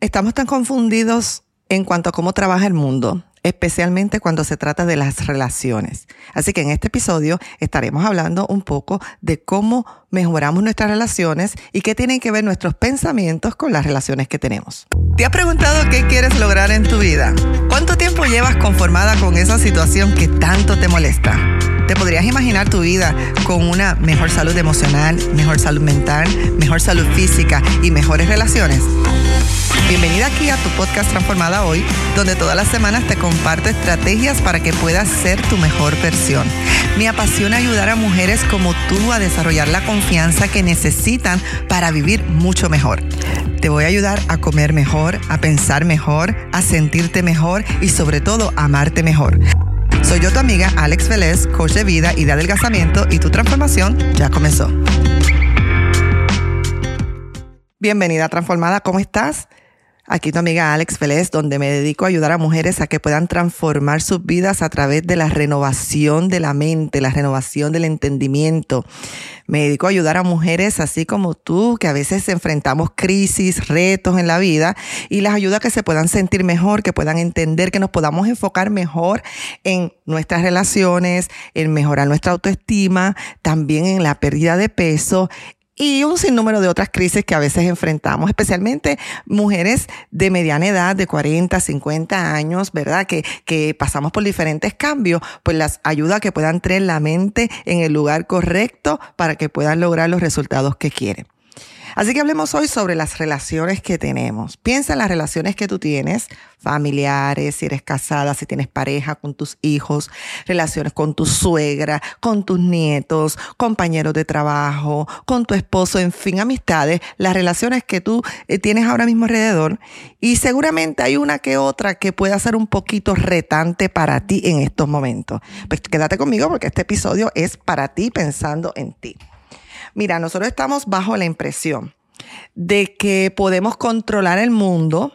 Estamos tan confundidos en cuanto a cómo trabaja el mundo, especialmente cuando se trata de las relaciones. Así que en este episodio estaremos hablando un poco de cómo mejoramos nuestras relaciones y qué tienen que ver nuestros pensamientos con las relaciones que tenemos. ¿Te has preguntado qué quieres lograr en tu vida? ¿Cuánto tiempo llevas conformada con esa situación que tanto te molesta? ¿Te podrías imaginar tu vida con una mejor salud emocional, mejor salud mental, mejor salud física y mejores relaciones? Bienvenida aquí a tu podcast Transformada Hoy, donde todas las semanas te comparto estrategias para que puedas ser tu mejor versión. Me apasiona ayudar a mujeres como tú a desarrollar la confianza que necesitan para vivir mucho mejor. Te voy a ayudar a comer mejor, a pensar mejor, a sentirte mejor y sobre todo a amarte mejor. Soy yo tu amiga Alex Vélez, coach de vida y de adelgazamiento y tu transformación ya comenzó. Bienvenida Transformada, ¿cómo estás? Aquí tu amiga Alex Vélez, donde me dedico a ayudar a mujeres a que puedan transformar sus vidas a través de la renovación de la mente, la renovación del entendimiento. Me dedico a ayudar a mujeres así como tú, que a veces enfrentamos crisis, retos en la vida, y las ayuda a que se puedan sentir mejor, que puedan entender, que nos podamos enfocar mejor en nuestras relaciones, en mejorar nuestra autoestima, también en la pérdida de peso y un sinnúmero de otras crisis que a veces enfrentamos, especialmente mujeres de mediana edad, de 40, 50 años, ¿verdad? Que, que pasamos por diferentes cambios, pues las ayuda que puedan tener la mente en el lugar correcto para que puedan lograr los resultados que quieren. Así que hablemos hoy sobre las relaciones que tenemos. Piensa en las relaciones que tú tienes, familiares, si eres casada, si tienes pareja, con tus hijos, relaciones con tu suegra, con tus nietos, compañeros de trabajo, con tu esposo, en fin, amistades, las relaciones que tú eh, tienes ahora mismo alrededor. Y seguramente hay una que otra que pueda ser un poquito retante para ti en estos momentos. Pues quédate conmigo porque este episodio es para ti pensando en ti. Mira, nosotros estamos bajo la impresión de que podemos controlar el mundo,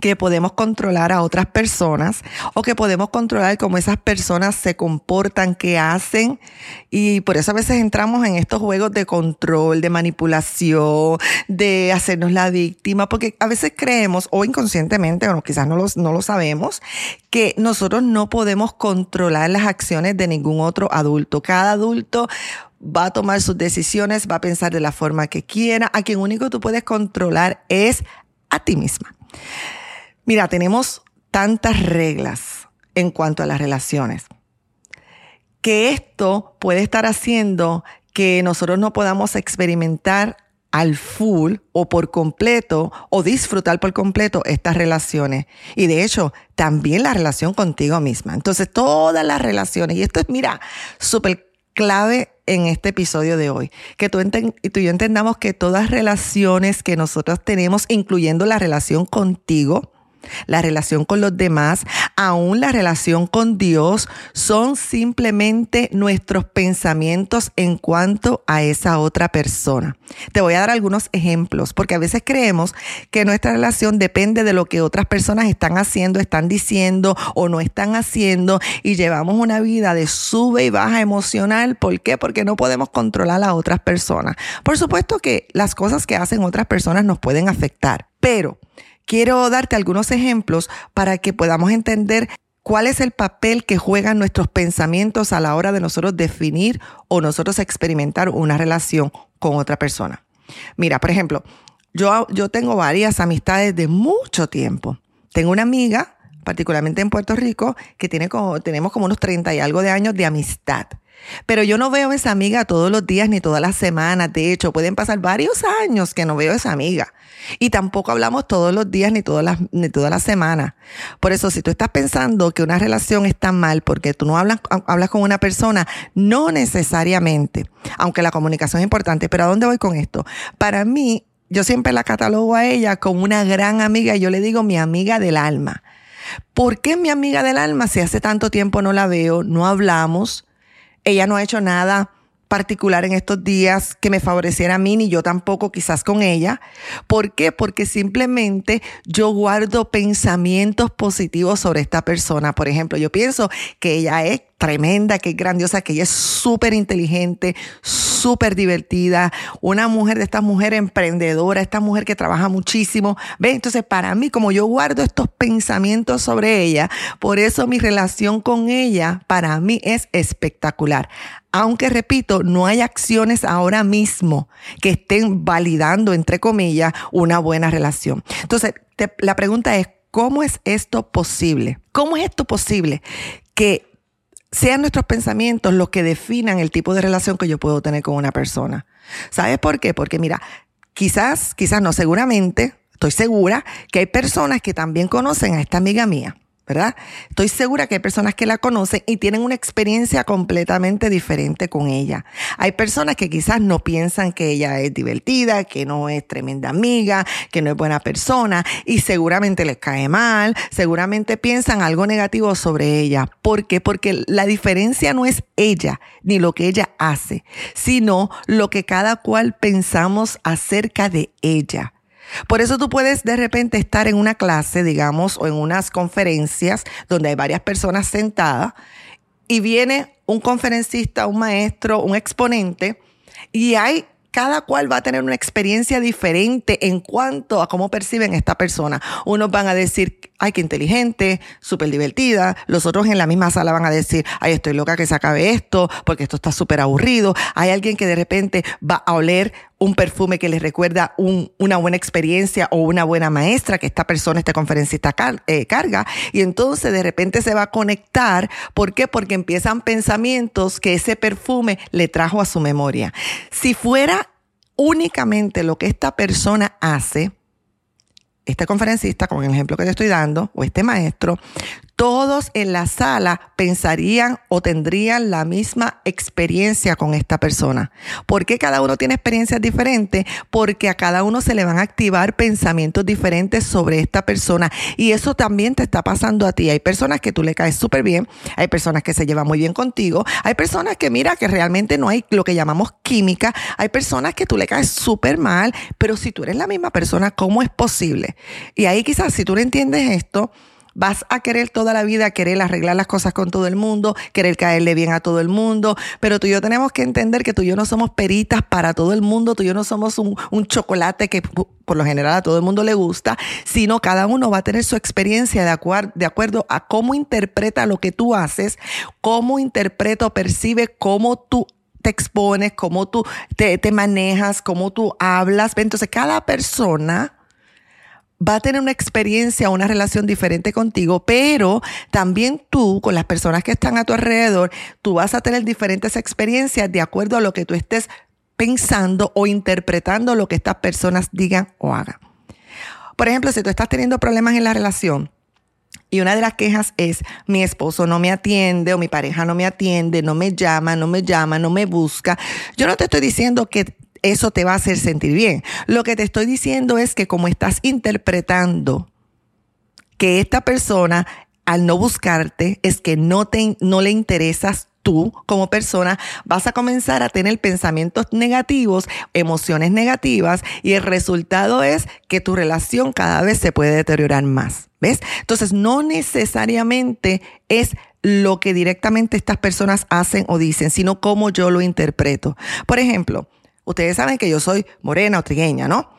que podemos controlar a otras personas o que podemos controlar cómo esas personas se comportan, qué hacen. Y por eso a veces entramos en estos juegos de control, de manipulación, de hacernos la víctima, porque a veces creemos, o inconscientemente, o quizás no lo, no lo sabemos, que nosotros no podemos controlar las acciones de ningún otro adulto. Cada adulto va a tomar sus decisiones, va a pensar de la forma que quiera. A quien único tú puedes controlar es a ti misma. Mira, tenemos tantas reglas en cuanto a las relaciones que esto puede estar haciendo que nosotros no podamos experimentar al full o por completo o disfrutar por completo estas relaciones. Y de hecho, también la relación contigo misma. Entonces, todas las relaciones, y esto es, mira, súper clave en este episodio de hoy. Que tú, tú y yo entendamos que todas relaciones que nosotros tenemos, incluyendo la relación contigo, la relación con los demás, aún la relación con Dios, son simplemente nuestros pensamientos en cuanto a esa otra persona. Te voy a dar algunos ejemplos, porque a veces creemos que nuestra relación depende de lo que otras personas están haciendo, están diciendo o no están haciendo, y llevamos una vida de sube y baja emocional. ¿Por qué? Porque no podemos controlar a otras personas. Por supuesto que las cosas que hacen otras personas nos pueden afectar, pero quiero darte algunos ejemplos para que podamos entender cuál es el papel que juegan nuestros pensamientos a la hora de nosotros definir o nosotros experimentar una relación con otra persona. Mira, por ejemplo, yo, yo tengo varias amistades de mucho tiempo. Tengo una amiga, particularmente en Puerto Rico, que tiene tenemos como unos 30 y algo de años de amistad. Pero yo no veo a esa amiga todos los días ni todas las semanas. De hecho, pueden pasar varios años que no veo a esa amiga. Y tampoco hablamos todos los días ni todas las, ni semanas. Por eso, si tú estás pensando que una relación está mal porque tú no hablas, hablas con una persona, no necesariamente, aunque la comunicación es importante. Pero ¿a dónde voy con esto? Para mí, yo siempre la catalogo a ella como una gran amiga. Yo le digo mi amiga del alma. ¿Por qué mi amiga del alma? Si hace tanto tiempo no la veo, no hablamos, ella no ha hecho nada particular en estos días que me favoreciera a mí, ni yo tampoco quizás con ella. ¿Por qué? Porque simplemente yo guardo pensamientos positivos sobre esta persona. Por ejemplo, yo pienso que ella es tremenda, que es grandiosa, que ella es súper inteligente, súper divertida, una mujer de estas mujeres emprendedora, esta mujer que trabaja muchísimo. ¿Ve? Entonces, para mí, como yo guardo estos pensamientos sobre ella, por eso mi relación con ella para mí es espectacular. Aunque repito, no hay acciones ahora mismo que estén validando, entre comillas, una buena relación. Entonces, la pregunta es, ¿cómo es esto posible? ¿Cómo es esto posible? Que sean nuestros pensamientos los que definan el tipo de relación que yo puedo tener con una persona. ¿Sabes por qué? Porque mira, quizás, quizás no, seguramente, estoy segura que hay personas que también conocen a esta amiga mía. ¿Verdad? Estoy segura que hay personas que la conocen y tienen una experiencia completamente diferente con ella. Hay personas que quizás no piensan que ella es divertida, que no es tremenda amiga, que no es buena persona y seguramente les cae mal, seguramente piensan algo negativo sobre ella. ¿Por qué? Porque la diferencia no es ella ni lo que ella hace, sino lo que cada cual pensamos acerca de ella. Por eso tú puedes de repente estar en una clase, digamos, o en unas conferencias donde hay varias personas sentadas y viene un conferencista, un maestro, un exponente y hay cada cual va a tener una experiencia diferente en cuanto a cómo perciben esta persona. Unos van a decir, ay, qué inteligente, súper divertida. Los otros en la misma sala van a decir, ay, estoy loca que se acabe esto, porque esto está súper aburrido. Hay alguien que de repente va a oler un perfume que les recuerda una buena experiencia o una buena maestra que esta persona, este conferencista eh, carga. Y entonces de repente se va a conectar. ¿Por qué? Porque empiezan pensamientos que ese perfume le trajo a su memoria. Si fuera únicamente lo que esta persona hace, este conferencista, con el ejemplo que te estoy dando, o este maestro, todos en la sala pensarían o tendrían la misma experiencia con esta persona. ¿Por qué cada uno tiene experiencias diferentes? Porque a cada uno se le van a activar pensamientos diferentes sobre esta persona. Y eso también te está pasando a ti. Hay personas que tú le caes súper bien, hay personas que se llevan muy bien contigo, hay personas que mira que realmente no hay lo que llamamos química, hay personas que tú le caes súper mal, pero si tú eres la misma persona, ¿cómo es posible? Y ahí quizás si tú no entiendes esto, Vas a querer toda la vida, querer arreglar las cosas con todo el mundo, querer caerle bien a todo el mundo, pero tú y yo tenemos que entender que tú y yo no somos peritas para todo el mundo, tú y yo no somos un, chocolate que por lo general a todo el mundo le gusta, sino cada uno va a tener su experiencia de, de acuerdo a cómo interpreta lo que tú haces, cómo interpreta o percibe cómo tú te expones, cómo tú te, te manejas, cómo tú hablas. Entonces, cada persona va a tener una experiencia, una relación diferente contigo, pero también tú, con las personas que están a tu alrededor, tú vas a tener diferentes experiencias de acuerdo a lo que tú estés pensando o interpretando lo que estas personas digan o hagan. Por ejemplo, si tú estás teniendo problemas en la relación, y una de las quejas es, mi esposo no me atiende o mi pareja no me atiende, no me llama, no me llama, no me busca. Yo no te estoy diciendo que eso te va a hacer sentir bien. Lo que te estoy diciendo es que como estás interpretando que esta persona al no buscarte es que no, te, no le interesas tú como persona vas a comenzar a tener pensamientos negativos, emociones negativas y el resultado es que tu relación cada vez se puede deteriorar más. ¿Ves? Entonces no necesariamente es lo que directamente estas personas hacen o dicen, sino cómo yo lo interpreto. Por ejemplo, Ustedes saben que yo soy morena o trigueña, ¿no?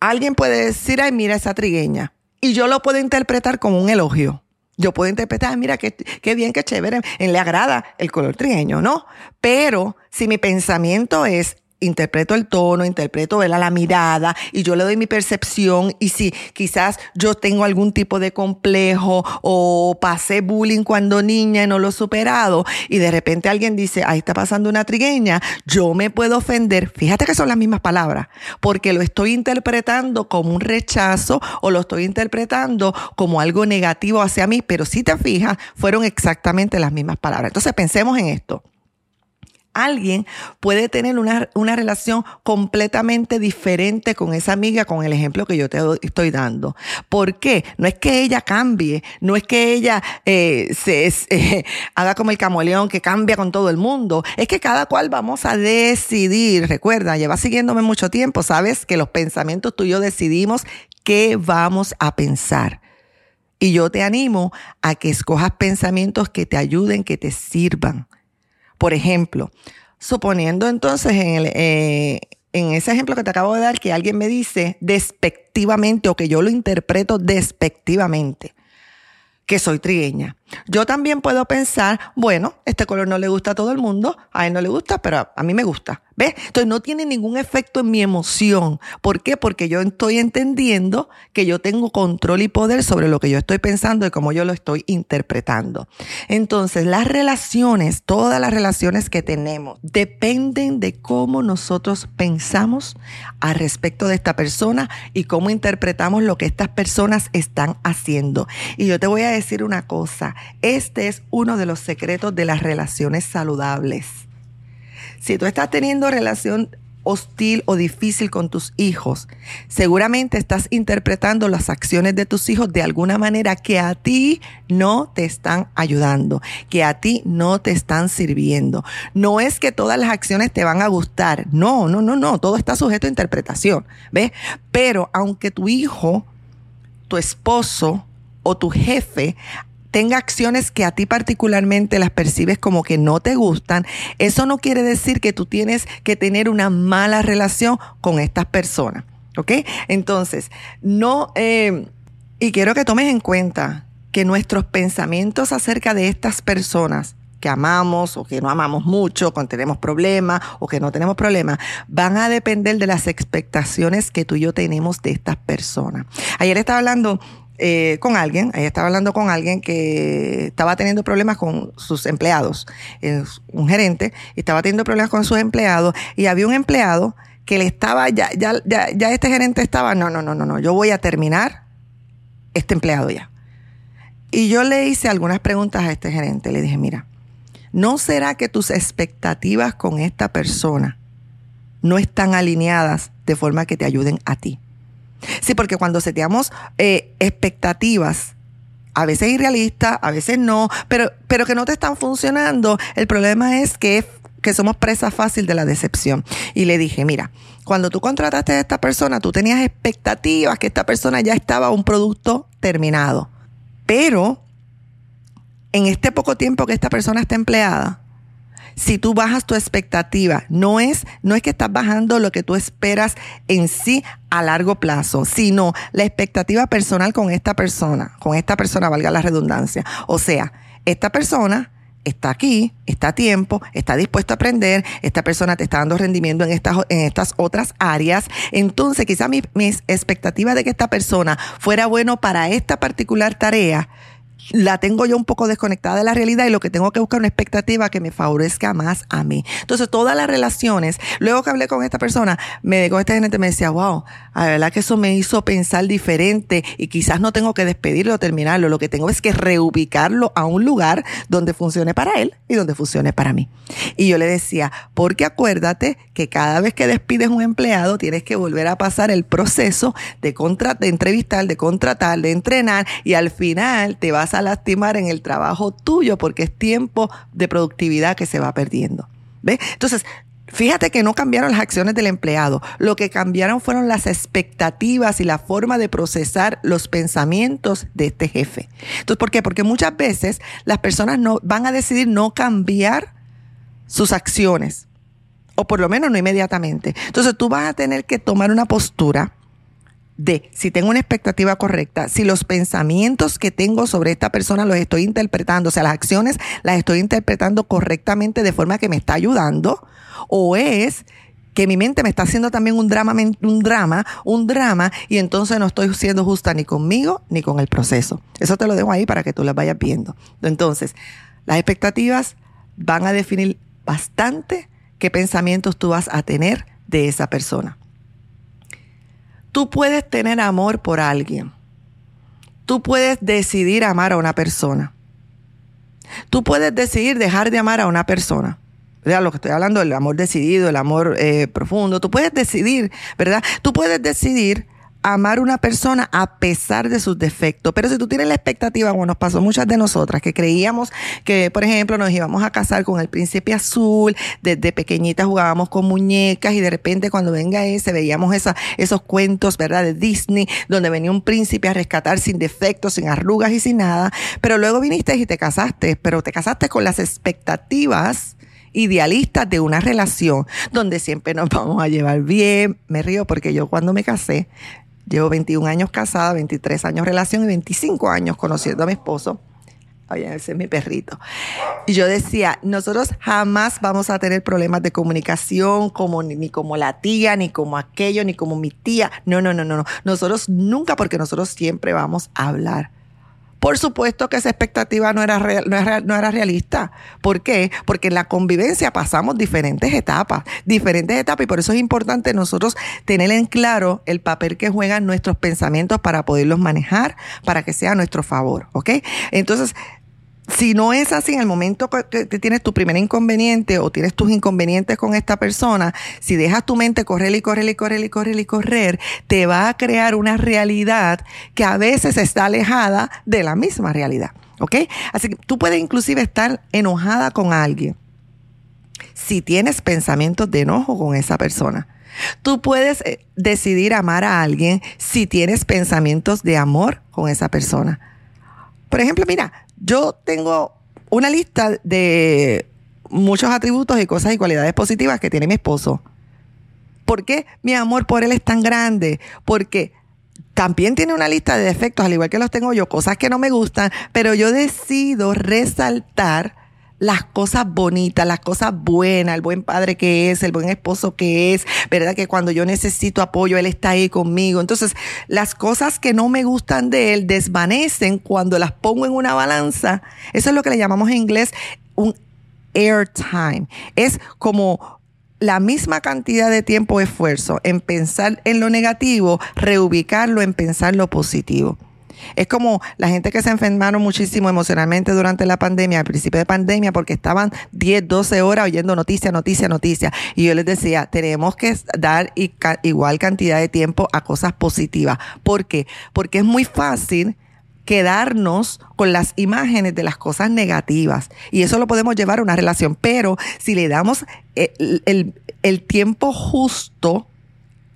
Alguien puede decir, ay, mira esa trigueña. Y yo lo puedo interpretar como un elogio. Yo puedo interpretar, mira, qué, qué bien, qué chévere, le agrada el color trigueño, ¿no? Pero si mi pensamiento es, interpreto el tono, interpreto la mirada y yo le doy mi percepción y si quizás yo tengo algún tipo de complejo o pasé bullying cuando niña y no lo he superado y de repente alguien dice, ahí está pasando una trigueña, yo me puedo ofender, fíjate que son las mismas palabras, porque lo estoy interpretando como un rechazo o lo estoy interpretando como algo negativo hacia mí, pero si te fijas, fueron exactamente las mismas palabras. Entonces pensemos en esto alguien puede tener una, relación completamente diferente con esa amiga, con el ejemplo que yo te estoy dando. ¿Por qué? No es que ella cambie, no es que ella eh, se, eh, haga como el camaleón que cambia con todo el mundo, es que cada cual vamos a decidir. Recuerda, lleva siguiéndome mucho tiempo, sabes que los pensamientos tuyos decidimos qué vamos a pensar. Y yo te animo a que escojas pensamientos que te ayuden, que te sirvan. Por ejemplo, suponiendo entonces eh, en ese ejemplo que te acabo de dar que alguien me dice despectivamente o que yo lo interpreto despectivamente que soy trigueña. Yo también puedo pensar, bueno, este color no le gusta a todo el mundo, a él no le gusta, pero a mí me gusta. ¿Ves? Entonces no tiene ningún efecto en mi emoción. ¿Por qué? Porque yo estoy entendiendo que yo tengo control y poder sobre lo que yo estoy pensando y cómo yo lo estoy interpretando. Entonces, las relaciones, todas las relaciones que tenemos, dependen de cómo nosotros pensamos al respecto de esta persona y cómo interpretamos lo que estas personas están haciendo. Y yo te voy a decir una cosa, este es uno de los secretos de las relaciones saludables si tú estás teniendo relación hostil o difícil con tus hijos, seguramente estás interpretando las acciones de tus hijos de alguna manera que a ti no te están ayudando, que a ti no te están sirviendo. No es que todas las acciones te van a gustar, no, no, no, no, todo está sujeto a interpretación, ¿ves? Pero aunque tu hijo, tu esposo o tu jefe tenga acciones que a ti particularmente las percibes como que no te gustan, eso no quiere decir que tú tienes que tener una mala relación con estas personas. ¿Ok? Entonces, no, eh, y quiero que tomes en cuenta que nuestros pensamientos acerca de estas personas que amamos o que no amamos mucho, que tenemos problemas o que no tenemos problemas, van a depender de las expectaciones que tú y yo tenemos de estas personas. Ayer estaba hablando eh, con alguien, ella estaba hablando con alguien que estaba teniendo problemas con sus empleados, un gerente, estaba teniendo problemas con sus empleados y había un empleado que le estaba, ya, ya, ya, ya este gerente estaba, no, no, no, no, no, yo voy a terminar este empleado ya. Y yo le hice algunas preguntas a este gerente, le dije, mira, ¿no será que tus expectativas con esta persona no están alineadas de forma que te ayuden a ti? Sí, porque cuando seteamos eh, expectativas, a veces irrealistas, a veces no, pero, pero que no te están funcionando, el problema es que, que somos presa fácil de la decepción. Y le dije, mira, cuando tú contrataste a esta persona, tú tenías expectativas que esta persona ya estaba un producto terminado. Pero en este poco tiempo que esta persona está empleada, si tú bajas tu expectativa, no es, no es que estás bajando lo que tú esperas en sí a largo plazo, sino la expectativa personal con esta persona, con esta persona, valga la redundancia. O sea, esta persona está aquí, está a tiempo, está dispuesto a aprender, esta persona te está dando rendimiento en estas, en estas otras áreas. Entonces, quizá mi, mis expectativa de que esta persona fuera bueno para esta particular tarea la tengo yo un poco desconectada de la realidad y lo que tengo que buscar una expectativa que me favorezca más a mí. Entonces, todas las relaciones, luego que hablé con esta persona, me con esta gente me decía, wow, la verdad que eso me hizo pensar diferente y quizás no tengo que despedirlo o terminarlo, lo que tengo es que reubicarlo a un lugar donde funcione para él y donde funcione para mí. Y yo le decía, porque acuérdate que cada vez que despides un empleado tienes que volver a pasar el proceso de, contra de entrevistar, de contratar, de entrenar y al final te vas a lastimar en el trabajo tuyo porque es tiempo de productividad que se va perdiendo. Entonces, Fíjate que no cambiaron las acciones del empleado, lo que cambiaron fueron las expectativas y la forma de procesar los pensamientos de este jefe. Entonces, ¿por qué? Porque muchas veces las personas no van a decidir no cambiar sus acciones, o por lo menos no inmediatamente. Entonces, tú vas a tener que tomar una postura de si tengo una expectativa correcta, si los pensamientos que tengo sobre esta persona los estoy interpretando, o sea, las acciones las estoy interpretando correctamente de forma que me está ayudando, o es que mi mente me está haciendo también un drama, un drama, un drama, y entonces no estoy siendo justa ni conmigo ni con el proceso. Eso te lo dejo ahí para que tú las vayas viendo. Entonces, las expectativas van a definir bastante qué pensamientos tú vas a tener de esa persona. Tú puedes tener amor por alguien. Tú puedes decidir amar a una persona. Tú puedes decidir dejar de amar a una persona. ¿verdad? Lo que estoy hablando, el amor decidido, el amor eh, profundo. Tú puedes decidir, ¿verdad? Tú puedes decidir amar una persona a pesar de sus defectos. Pero si tú tienes la expectativa, como nos pasó muchas de nosotras, que creíamos que, por ejemplo, nos íbamos a casar con el príncipe azul, desde pequeñitas jugábamos con muñecas y de repente cuando venga ese veíamos esos cuentos, ¿verdad? De Disney, donde venía un príncipe a rescatar sin defectos, sin arrugas y sin nada. Pero luego viniste y te casaste, pero te casaste con las expectativas idealistas de una relación donde siempre nos vamos a llevar bien. Me río porque yo cuando me casé, Llevo 21 años casada, 23 años relación y 25 años conociendo a mi esposo. Oye, ese es mi perrito. Y yo decía, nosotros jamás vamos a tener problemas de comunicación como ni, como la tía, ni como aquello, ni como mi tía. No, no, no, no, no. Nosotros nunca, porque nosotros siempre vamos a hablar. Por supuesto que esa expectativa no era, no, era, no era realista. ¿Por qué? Porque en la convivencia pasamos diferentes etapas, diferentes etapas y por eso es importante nosotros tener en claro el papel que juegan nuestros pensamientos para poderlos manejar, para que sea a nuestro favor, ¿ok? Entonces, si no es así en el momento que tienes tu primer inconveniente o tienes tus inconvenientes con esta persona, si dejas tu mente correr y correr y correr y correr y correr, te va a crear una realidad que a veces está alejada de la misma realidad. ¿Ok? Así que tú puedes inclusive estar enojada con alguien si tienes pensamientos de enojo con esa persona. Tú puedes eh, decidir amar a alguien si tienes pensamientos de amor con esa persona. Por ejemplo, mira, yo tengo una lista de muchos atributos y cosas y cualidades positivas que tiene mi esposo. ¿Por qué mi amor por él es tan grande? Porque también tiene una lista de defectos, al igual que los tengo yo, cosas que no me gustan, pero yo decido resaltar las cosas bonitas, las cosas buenas, el buen padre que es, el buen esposo que es, ¿verdad? Que cuando yo necesito apoyo, él está ahí conmigo. Entonces, las cosas que no me gustan de él desvanecen cuando las pongo en una balanza. Eso es lo que le llamamos en inglés un airtime. Es como la misma cantidad de tiempo esfuerzo en pensar en lo negativo, reubicarlo en pensar lo positivo. Es como la gente que se enfermaron muchísimo emocionalmente durante la pandemia, al principio de pandemia, porque estaban 10, 12 horas oyendo noticia, noticia, noticia. Y yo les decía, tenemos que dar igual cantidad de tiempo a cosas positivas. ¿Por qué? Porque es muy fácil quedarnos con las imágenes de las cosas negativas. Y eso lo podemos llevar a una relación. Pero si le damos el, el tiempo justo,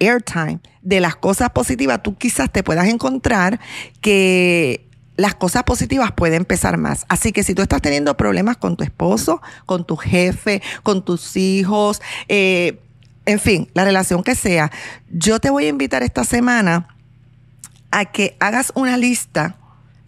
airtime de las cosas positivas, tú quizás te puedas encontrar que las cosas positivas pueden empezar más. Así que si tú estás teniendo problemas con tu esposo, con tu jefe, con tus hijos, eh, en fin, la relación que sea, yo te voy a invitar esta semana a que hagas una lista,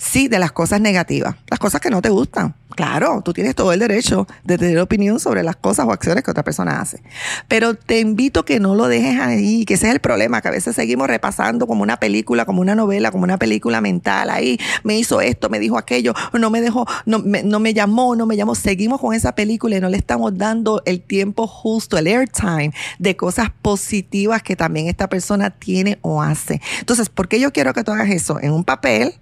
sí, de las cosas negativas, las cosas que no te gustan Claro, tú tienes todo el derecho de tener opinión sobre las cosas o acciones que otra persona hace. Pero te invito que no lo dejes ahí, que ese es el problema, que a veces seguimos repasando como una película, como una novela, como una película mental. Ahí me hizo esto, me dijo aquello, no me dejó, no me, no me llamó, no me llamó. Seguimos con esa película y no le estamos dando el tiempo justo, el airtime de cosas positivas que también esta persona tiene o hace. Entonces, ¿por qué yo quiero que tú hagas eso? En un papel,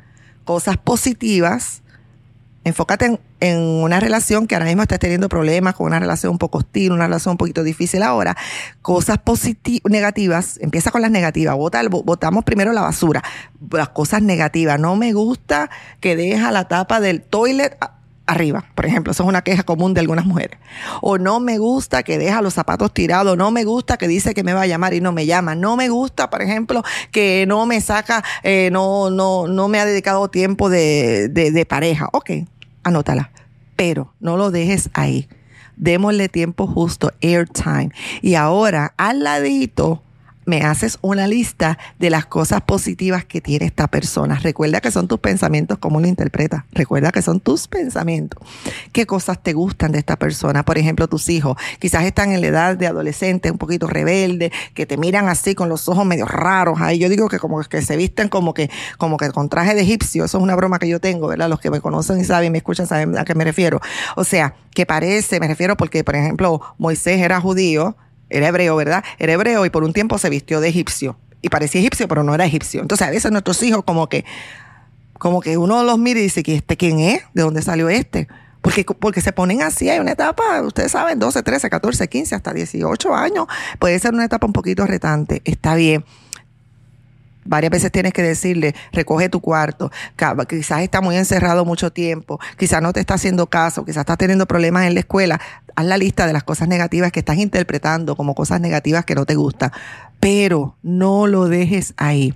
cosas positivas Enfócate en, una relación que ahora mismo estás teniendo problemas, con una relación un poco hostil, una relación un poquito difícil ahora. Cosas positivas, negativas, empieza con las negativas. Bota, botamos primero la basura. Las cosas negativas. No me gusta que deja la tapa del toilet arriba, por ejemplo, eso es una queja común de algunas mujeres. O no me gusta que deja los zapatos tirados, no me gusta que dice que me va a llamar y no me llama, no me gusta, por ejemplo, que no me saca, eh, no, no, no me ha dedicado tiempo de, de, de pareja. Ok, anótala, pero no lo dejes ahí. Démosle tiempo justo, airtime. Y ahora, al ladito, me haces una lista de las cosas positivas que tiene esta persona. Recuerda que son tus pensamientos, ¿cómo lo interpretas? Recuerda que son tus pensamientos. ¿Qué cosas te gustan de esta persona? Por ejemplo, tus hijos quizás están en la edad de adolescente, un poquito rebelde, que te miran así con los ojos medio raros. Ahí yo digo que como que se visten como que, como que con traje de egipcio. Eso es una broma que yo tengo, ¿verdad? Los que me conocen y saben, me escuchan, saben a qué me refiero. O sea, que parece, me refiero porque, por ejemplo, Moisés era judío, era hebreo, ¿verdad? Era hebreo y por un tiempo se vistió de egipcio. Y parecía egipcio, pero no era egipcio. Entonces a veces nuestros hijos como que, como que uno los mira y dice, ¿este quién es? ¿De dónde salió este? Porque, porque se ponen así, hay una etapa, ustedes saben, 12, 13, 14, 15, hasta 18 años. Puede ser una etapa un poquito retante, está bien. Varias veces tienes que decirle, recoge tu cuarto, quizás está muy encerrado mucho tiempo, quizás no te está haciendo caso, quizás estás teniendo problemas en la escuela. Haz la lista de las cosas negativas que estás interpretando como cosas negativas que no te gustan, pero no lo dejes ahí.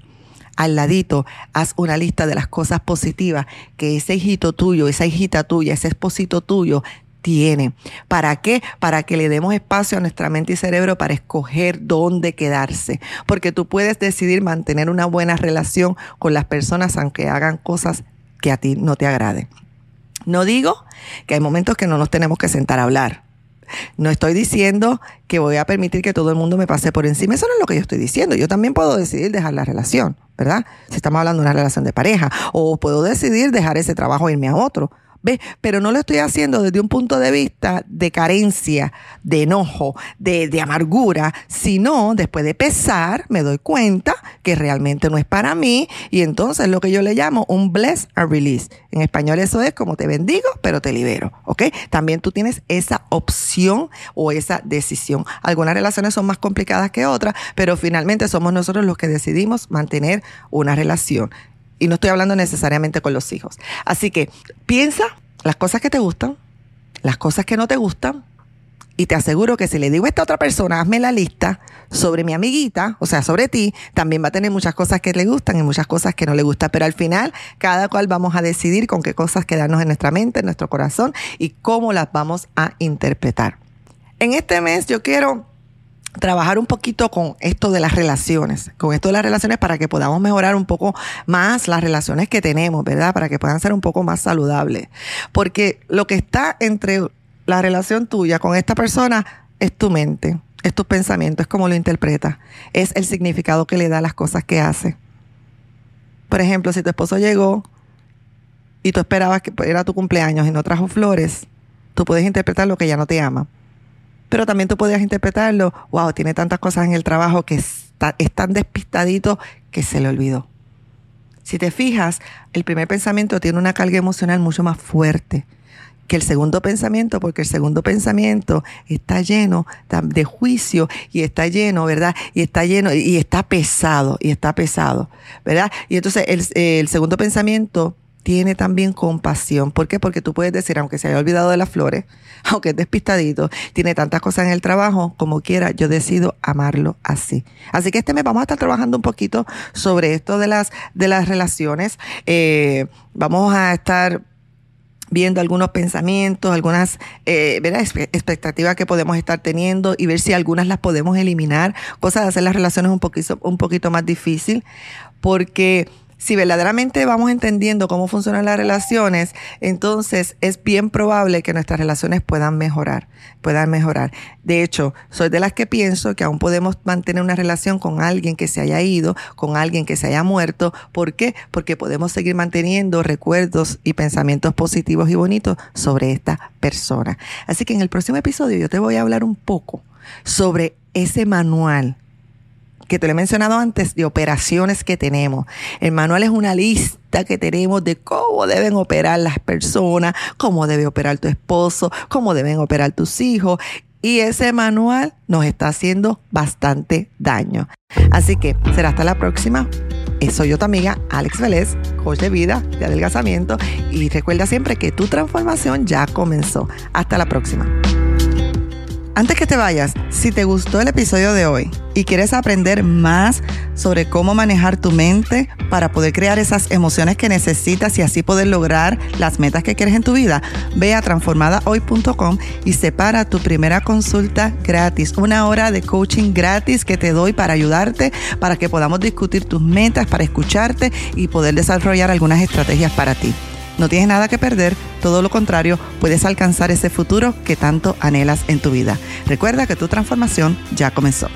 Al ladito, haz una lista de las cosas positivas que ese hijito tuyo, esa hijita tuya, ese esposito tuyo tiene. ¿Para qué? Para que le demos espacio a nuestra mente y cerebro para escoger dónde quedarse. Porque tú puedes decidir mantener una buena relación con las personas aunque hagan cosas que a ti no te agraden. No digo que hay momentos que no nos tenemos que sentar a hablar. No estoy diciendo que voy a permitir que todo el mundo me pase por encima. Eso no es lo que yo estoy diciendo. Yo también puedo decidir dejar la relación, ¿verdad? Si estamos hablando de una relación de pareja. O puedo decidir dejar ese trabajo e irme a otro. Pero no lo estoy haciendo desde un punto de vista de carencia, de enojo, de, de amargura, sino después de pesar me doy cuenta que realmente no es para mí y entonces lo que yo le llamo un bless and release. En español eso es como te bendigo, pero te libero, ¿ok? También tú tienes esa opción o esa decisión. Algunas relaciones son más complicadas que otras, pero finalmente somos nosotros los que decidimos mantener una relación. Y no estoy hablando necesariamente con los hijos. Así que piensa las cosas que te gustan, las cosas que no te gustan. Y te aseguro que si le digo a esta otra persona, hazme la lista sobre mi amiguita, o sea, sobre ti, también va a tener muchas cosas que le gustan y muchas cosas que no le gustan. Pero al final, cada cual vamos a decidir con qué cosas quedarnos en nuestra mente, en nuestro corazón y cómo las vamos a interpretar. En este mes yo quiero trabajar un poquito con esto de las relaciones, con esto de las relaciones para que podamos mejorar un poco más las relaciones que tenemos, ¿verdad? Para que puedan ser un poco más saludables. Porque lo que está entre la relación tuya con esta persona es tu mente, es tu pensamiento, es cómo lo interpretas, es el significado que le da las cosas que hace. Por ejemplo, si tu esposo llegó y tú esperabas que era tu cumpleaños y no trajo flores, tú puedes interpretar lo que ya no te ama pero también tú podías interpretarlo, wow, tiene tantas cosas en el trabajo que está, es tan despistadito que se le olvidó. Si te fijas, el primer pensamiento tiene una carga emocional mucho más fuerte que el segundo pensamiento, porque el segundo pensamiento está lleno de juicio y está lleno, ¿verdad? Y está lleno y está pesado, y está pesado, ¿verdad? Y entonces el, el segundo pensamiento tiene también compasión. ¿Por qué? Porque tú puedes decir, aunque se haya olvidado de las flores, aunque es despistadito, tiene tantas cosas en el trabajo, como quiera, yo decido amarlo así. Así que este mes vamos a estar trabajando un poquito sobre esto de las, de las relaciones. Eh, vamos a estar viendo algunos pensamientos, algunas eh, expectativas que podemos estar teniendo y ver si algunas las podemos eliminar, cosas de hacer las relaciones un poquito, un poquito más difícil, porque si verdaderamente vamos entendiendo cómo funcionan las relaciones, entonces es bien probable que nuestras relaciones puedan mejorar, puedan mejorar. De hecho, soy de las que pienso que aún podemos mantener una relación con alguien que se haya ido, con alguien que se haya muerto. ¿Por qué? Porque podemos seguir manteniendo recuerdos y pensamientos positivos y bonitos sobre esta persona. Así que en el próximo episodio yo te voy a hablar un poco sobre ese manual que te lo he mencionado antes, de operaciones que tenemos. El manual es una lista que tenemos de cómo deben operar las personas, cómo debe operar tu esposo, cómo deben operar tus hijos. Y ese manual nos está haciendo bastante daño. Así que será hasta la próxima. Soy yo tu amiga Alex Vélez, coach de vida, de adelgazamiento. Y recuerda siempre que tu transformación ya comenzó. Hasta la próxima. Antes que te vayas, si te gustó el episodio de hoy y quieres aprender más sobre cómo manejar tu mente para poder crear esas emociones que necesitas y así poder lograr las metas que quieres en tu vida, ve a transformadahoy.com y separa tu primera consulta gratis, una hora de coaching gratis que te doy para ayudarte, para que podamos discutir tus metas, para escucharte y poder desarrollar algunas estrategias para ti. No tienes nada que perder, todo lo contrario, puedes alcanzar ese futuro que tanto anhelas en tu vida. Recuerda que tu transformación ya comenzó.